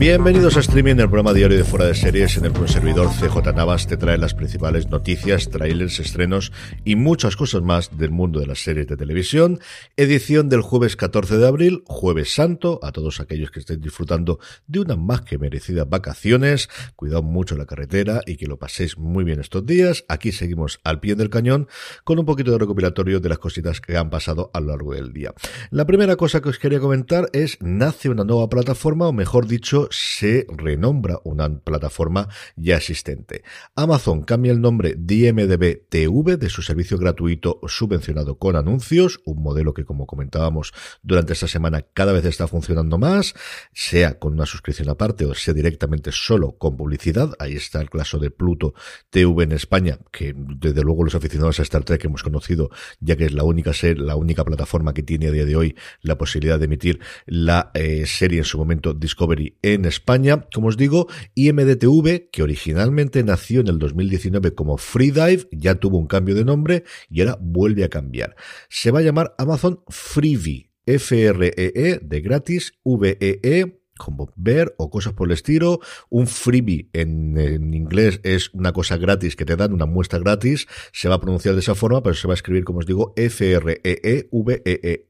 Bienvenidos a Streaming, el programa diario de Fuera de Series en el que un servidor CJ Navas te trae las principales noticias, trailers, estrenos y muchas cosas más del mundo de las series de televisión. Edición del jueves 14 de abril, jueves santo, a todos aquellos que estén disfrutando de unas más que merecidas vacaciones. Cuidado mucho la carretera y que lo paséis muy bien estos días. Aquí seguimos al pie del cañón con un poquito de recopilatorio de las cositas que han pasado a lo largo del día. La primera cosa que os quería comentar es nace una nueva plataforma, o mejor dicho, se renombra una plataforma ya existente. Amazon cambia el nombre de IMDB TV de su servicio gratuito subvencionado con anuncios, un modelo que como comentábamos durante esta semana cada vez está funcionando más, sea con una suscripción aparte o sea directamente solo con publicidad. Ahí está el caso de Pluto TV en España, que desde luego los aficionados a Star Trek hemos conocido, ya que es la única ser, la única plataforma que tiene a día de hoy la posibilidad de emitir la eh, serie en su momento Discovery en España. Como os digo, IMDTV, que originalmente nació en el 2019 como Freedive, ya tuvo un cambio de nombre y ahora vuelve a cambiar. Se va a llamar Amazon Freebie. F-R-E-E de gratis, V-E-E, como ver o cosas por el estilo. Un freebie en, en, inglés es una cosa gratis que te dan, una muestra gratis. Se va a pronunciar de esa forma, pero se va a escribir, como os digo, F-R-E-E-V-E-E.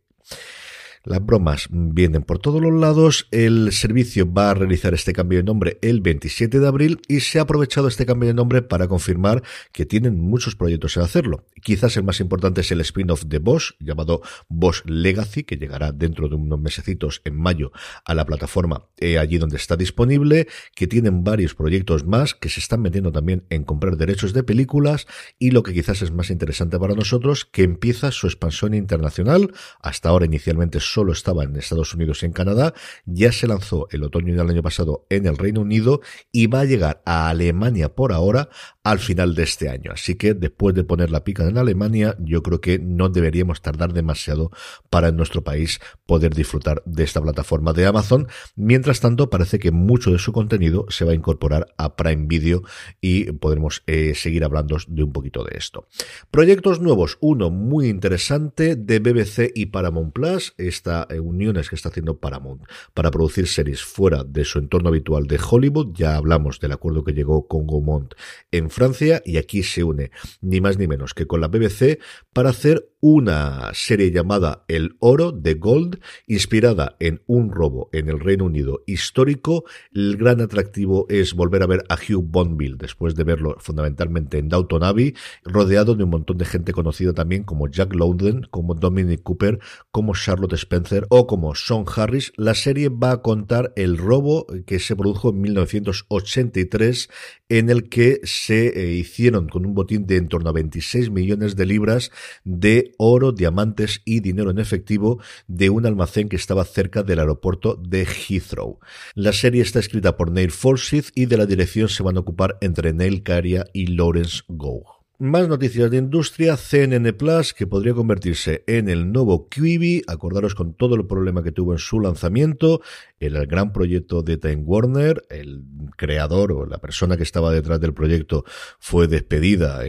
Las bromas vienen por todos los lados. El servicio va a realizar este cambio de nombre el 27 de abril y se ha aprovechado este cambio de nombre para confirmar que tienen muchos proyectos en hacerlo. Quizás el más importante es el spin-off de Bosch, llamado Bosch Legacy, que llegará dentro de unos mesecitos en mayo a la plataforma eh, allí donde está disponible, que tienen varios proyectos más que se están metiendo también en comprar derechos de películas y lo que quizás es más interesante para nosotros, que empieza su expansión internacional. Hasta ahora inicialmente solo estaba en Estados Unidos y en Canadá, ya se lanzó el otoño del año pasado en el Reino Unido y va a llegar a Alemania por ahora al final de este año. Así que después de poner la pica en Alemania, yo creo que no deberíamos tardar demasiado para en nuestro país poder disfrutar de esta plataforma de Amazon. Mientras tanto, parece que mucho de su contenido se va a incorporar a Prime Video y podremos eh, seguir hablando de un poquito de esto. Proyectos nuevos. Uno muy interesante de BBC y Paramount Plus. Esta eh, uniones que está haciendo Paramount para producir series fuera de su entorno habitual de Hollywood. Ya hablamos del acuerdo que llegó con Gaumont en Francia y aquí se une ni más ni menos que con la BBC para hacer una serie llamada El Oro de Gold, inspirada en un robo en el Reino Unido histórico. El gran atractivo es volver a ver a Hugh Bonneville después de verlo fundamentalmente en Downton Abbey, rodeado de un montón de gente conocida también como Jack London, como Dominic Cooper, como Charlotte Spencer o como Sean Harris. La serie va a contar el robo que se produjo en 1983 en el que se eh, hicieron con un botín de en torno a 26 millones de libras de oro, diamantes y dinero en efectivo de un almacén que estaba cerca del aeropuerto de Heathrow. La serie está escrita por Neil Forsyth y de la dirección se van a ocupar entre Neil Caria y Lawrence Gough. Más noticias de industria, CNN Plus, que podría convertirse en el nuevo Quibi, acordaros con todo el problema que tuvo en su lanzamiento, el gran proyecto de Time Warner, el creador o la persona que estaba detrás del proyecto fue despedida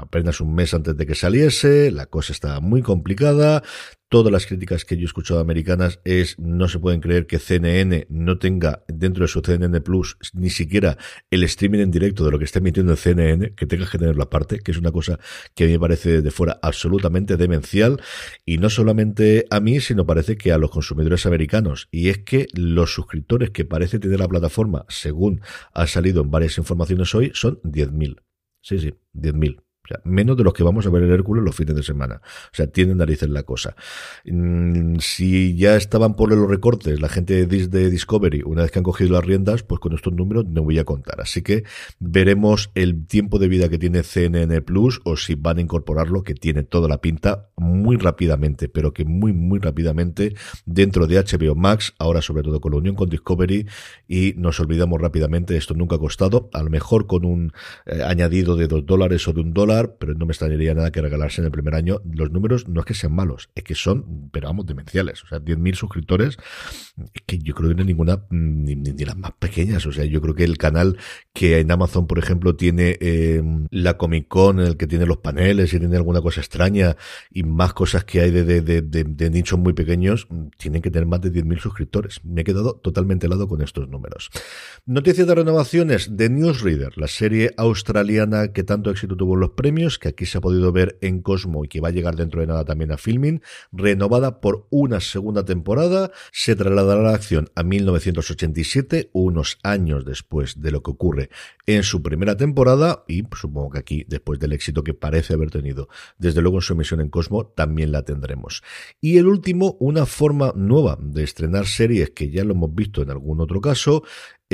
apenas un mes antes de que saliese, la cosa estaba muy complicada, todas las críticas que yo he escuchado americanas es no se pueden creer que CNN no tenga dentro de su CNN Plus ni siquiera el streaming en directo de lo que está emitiendo el CNN, que tenga que tenerlo aparte, que es una cosa que a mí me parece de fuera absolutamente demencial. Y no solamente a mí, sino parece que a los consumidores americanos. Y es que los suscriptores que parece tener la plataforma, según ha salido en varias informaciones hoy, son 10.000. Sí, sí, 10.000. Menos de los que vamos a ver en Hércules los fines de semana. O sea, tienen narices la cosa. Mm, si ya estaban por los recortes la gente de Discovery, una vez que han cogido las riendas, pues con estos números no voy a contar. Así que veremos el tiempo de vida que tiene CNN Plus o si van a incorporarlo, que tiene toda la pinta muy rápidamente, pero que muy, muy rápidamente dentro de HBO Max, ahora sobre todo con la unión con Discovery y nos olvidamos rápidamente, esto nunca ha costado, a lo mejor con un eh, añadido de dos dólares o de un dólar, pero no me extrañaría nada que regalarse en el primer año. Los números no es que sean malos, es que son, pero vamos, demenciales. O sea, 10.000 suscriptores, es que yo creo que no hay ninguna, ni, las más pequeñas. O sea, yo creo que el canal que en Amazon, por ejemplo, tiene eh, la Comic Con, en el que tiene los paneles y tiene alguna cosa extraña y más cosas que hay de, de, de, nichos muy pequeños, tienen que tener más de 10.000 suscriptores. Me he quedado totalmente helado con estos números. Noticias de renovaciones de Newsreader, la serie australiana que tanto éxito tuvo en los que aquí se ha podido ver en Cosmo y que va a llegar dentro de nada también a Filming, renovada por una segunda temporada, se trasladará la acción a 1987, unos años después de lo que ocurre en su primera temporada, y supongo que aquí, después del éxito que parece haber tenido, desde luego en su emisión en Cosmo, también la tendremos. Y el último, una forma nueva de estrenar series que ya lo hemos visto en algún otro caso,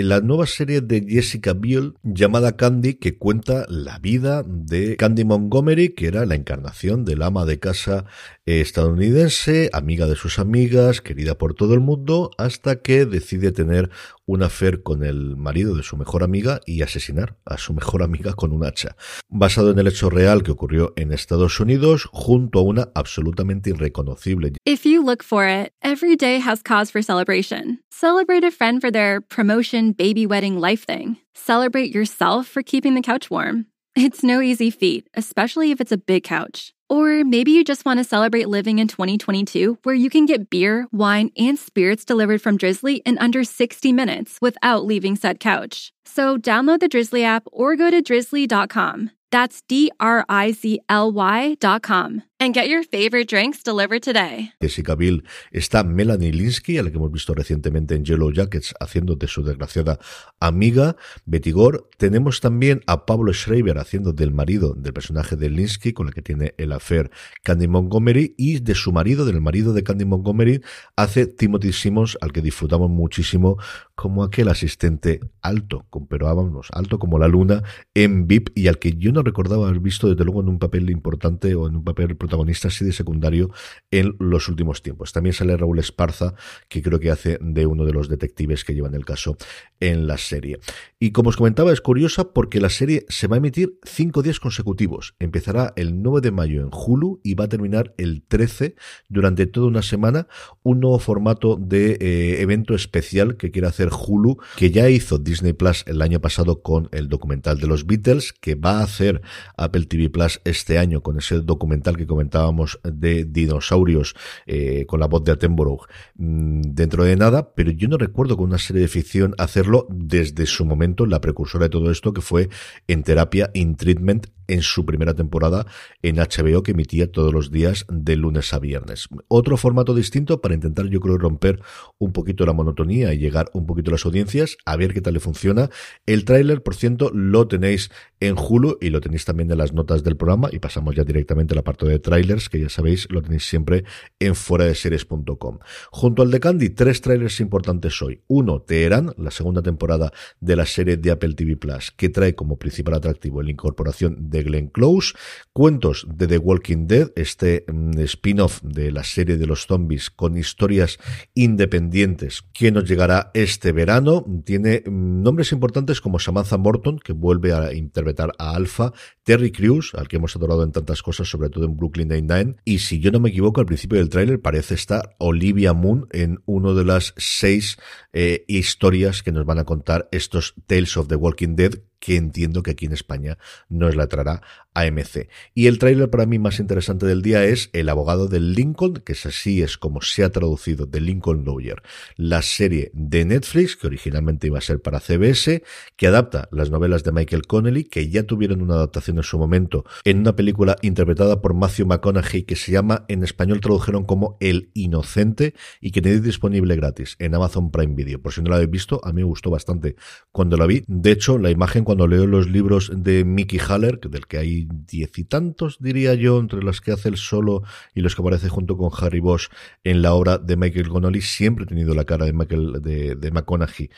la nueva serie de Jessica Biel llamada Candy que cuenta la vida de Candy Montgomery, que era la encarnación del ama de casa estadounidense, amiga de sus amigas, querida por todo el mundo, hasta que decide tener un affair con el marido de su mejor amiga y asesinar a su mejor amiga con un hacha. Basado en el hecho real que ocurrió en Estados Unidos, junto a una absolutamente irreconocible. If you look for it, every day has cause for celebration. Celebrate a friend for their promotion, baby wedding, life thing. Celebrate yourself for keeping the couch warm. It's no easy feat, especially if it's a big couch. Or maybe you just want to celebrate living in 2022 where you can get beer, wine, and spirits delivered from Drizzly in under 60 minutes without leaving said couch. So download the Drizzly app or go to drizzly.com. That's D R I Z L Y.com. And get your favorite drinks delivered today. Jessica Biel está Melanie Linsky, a la que hemos visto recientemente en Yellow Jackets, haciendo de su desgraciada amiga, Betty Gore. Tenemos también a Pablo Schreiber haciendo del marido del personaje de Linsky, con el que tiene el affair Candy Montgomery, y de su marido, del marido de Candy Montgomery, hace Timothy Simmons, al que disfrutamos muchísimo como aquel asistente alto, pero vámonos, alto como la luna, en VIP, y al que yo no recordaba haber visto desde luego en un papel importante o en un papel protagonista así de secundario en los últimos tiempos. También sale Raúl Esparza, que creo que hace de uno de los detectives que llevan el caso en la serie. Y como os comentaba, es curiosa porque la serie se va a emitir cinco días consecutivos. Empezará el 9 de mayo en Hulu y va a terminar el 13 durante toda una semana. Un nuevo formato de eh, evento especial que quiere hacer Hulu, que ya hizo Disney Plus el año pasado con el documental de los Beatles, que va a hacer Apple TV Plus este año con ese documental que comentábamos de dinosaurios eh, con la voz de Attenborough. Mm, dentro de nada, pero yo no recuerdo con una serie de ficción hacerlo desde su momento, la precursora de todo esto, que fue en terapia, in treatment, en su primera temporada en HBO que emitía todos los días de lunes a viernes. Otro formato distinto para intentar yo creo romper un poquito la monotonía y llegar un poquito a las audiencias, a ver qué tal le funciona. El tráiler, por cierto, lo tenéis en Hulu y lo tenéis también en las notas del programa y pasamos ya directamente al apartado de trailers que ya sabéis lo tenéis siempre en fuera de series.com. Junto al de Candy, tres trailers importantes hoy. Uno, Teherán, la segunda temporada de la serie de Apple TV Plus, que trae como principal atractivo la incorporación de Glenn Close, cuentos de The Walking Dead, este mm, spin-off de la serie de los zombies con historias independientes que nos llegará este verano. Tiene mm, nombres importantes como Samantha Morton, que vuelve a intervenir a Alpha, Terry Crews, al que hemos adorado en tantas cosas, sobre todo en Brooklyn Nine-Nine, y si yo no me equivoco, al principio del tráiler parece estar Olivia Moon en uno de las seis eh, historias que nos van a contar estos Tales of the Walking Dead que entiendo que aquí en España nos la traerá AMC. Y el tráiler para mí más interesante del día es El abogado del Lincoln, que es así es como se ha traducido de Lincoln Lawyer, la serie de Netflix, que originalmente iba a ser para CBS, que adapta las novelas de Michael Connelly, que ya tuvieron una adaptación en su momento en una película interpretada por Matthew McConaughey, que se llama, en español tradujeron como El Inocente, y que tenéis disponible gratis en Amazon Prime Video. Por si no lo habéis visto, a mí me gustó bastante cuando la vi. De hecho, la imagen cuando leo los libros de Mickey Haller, del que hay diez y tantos, diría yo, entre los que hace el solo y los que aparece junto con Harry Bosch en la obra de Michael Connolly, siempre he tenido la cara de Michael de, de McConaughey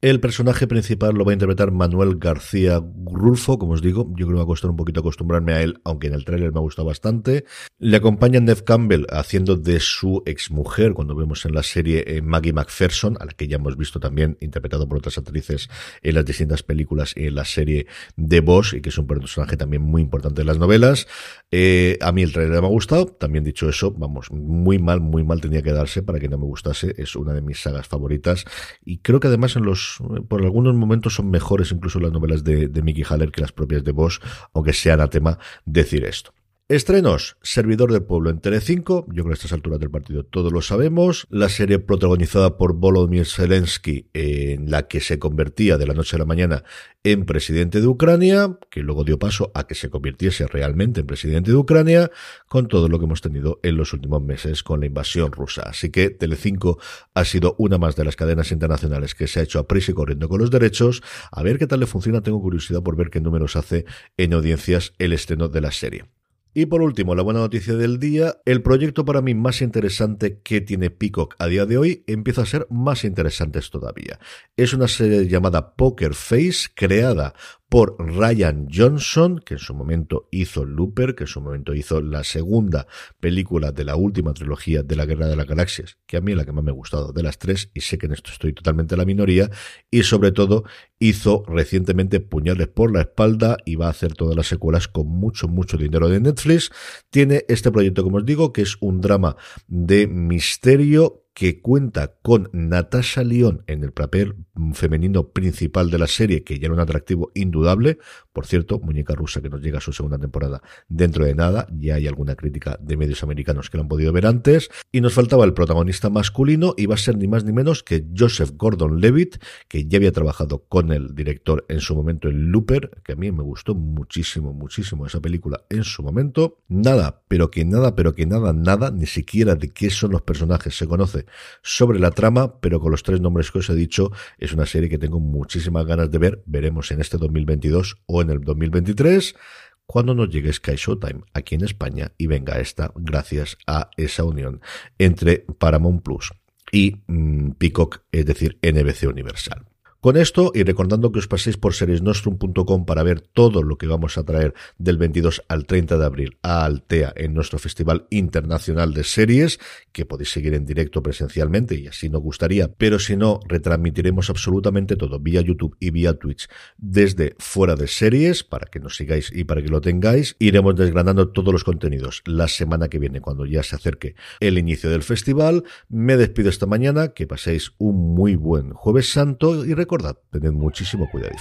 el personaje principal lo va a interpretar Manuel García Rulfo, como os digo, yo creo que va a costar un poquito acostumbrarme a él, aunque en el tráiler me ha gustado bastante. Le acompaña Neve Campbell haciendo de su exmujer, cuando vemos en la serie eh, Maggie McPherson, a la que ya hemos visto también interpretado por otras actrices en las distintas películas y en la serie de Boss, y que es un personaje también muy importante en las novelas. Eh, a mí el tráiler me ha gustado, también dicho eso, vamos, muy mal, muy mal tenía que darse para que no me gustase, es una de mis sagas favoritas, y creo que además en los por algunos momentos son mejores incluso las novelas de, Mickey Haller que las propias de Bosch, aunque sea anatema decir esto. Estrenos, Servidor del Pueblo en Tele5, yo creo que a estas alturas del partido todos lo sabemos, la serie protagonizada por Volodymyr Zelensky, en la que se convertía de la noche a la mañana en presidente de Ucrania, que luego dio paso a que se convirtiese realmente en presidente de Ucrania, con todo lo que hemos tenido en los últimos meses con la invasión rusa. Así que Telecinco ha sido una más de las cadenas internacionales que se ha hecho a prisa y corriendo con los derechos. A ver qué tal le funciona, tengo curiosidad por ver qué números hace en audiencias el estreno de la serie. Y por último, la buena noticia del día, el proyecto para mí más interesante que tiene Peacock a día de hoy empieza a ser más interesante todavía. Es una serie llamada Poker Face, creada por Ryan Johnson, que en su momento hizo Looper, que en su momento hizo la segunda película de la última trilogía de la Guerra de las Galaxias, que a mí es la que más me ha gustado de las tres, y sé que en esto estoy totalmente en la minoría, y sobre todo hizo recientemente Puñales por la espalda y va a hacer todas las secuelas con mucho, mucho dinero de Netflix. Tiene este proyecto, como os digo, que es un drama de misterio que cuenta con Natasha Lyon en el papel femenino principal de la serie, que ya era un atractivo indudable. Por cierto, Muñeca Rusa que nos llega a su segunda temporada dentro de nada. Ya hay alguna crítica de medios americanos que lo han podido ver antes. Y nos faltaba el protagonista masculino y va a ser ni más ni menos que Joseph Gordon-Levitt, que ya había trabajado con el director en su momento en Looper, que a mí me gustó muchísimo, muchísimo esa película en su momento. Nada, pero que nada, pero que nada, nada, ni siquiera de qué son los personajes se conoce sobre la trama, pero con los tres nombres que os he dicho, es una serie que tengo muchísimas ganas de ver. Veremos en este 2022 o en el 2023 cuando nos llegue Sky Showtime aquí en España y venga esta gracias a esa unión entre Paramount Plus y mm, Peacock, es decir, NBC Universal. Con esto, y recordando que os paséis por seriesnostrum.com para ver todo lo que vamos a traer del 22 al 30 de abril a Altea en nuestro Festival Internacional de Series, que podéis seguir en directo presencialmente y así nos gustaría, pero si no, retransmitiremos absolutamente todo vía YouTube y vía Twitch desde fuera de series para que nos sigáis y para que lo tengáis. Iremos desgranando todos los contenidos la semana que viene cuando ya se acerque el inicio del festival. Me despido esta mañana, que paséis un muy buen jueves santo y recordad, tened muchísimo cuidado.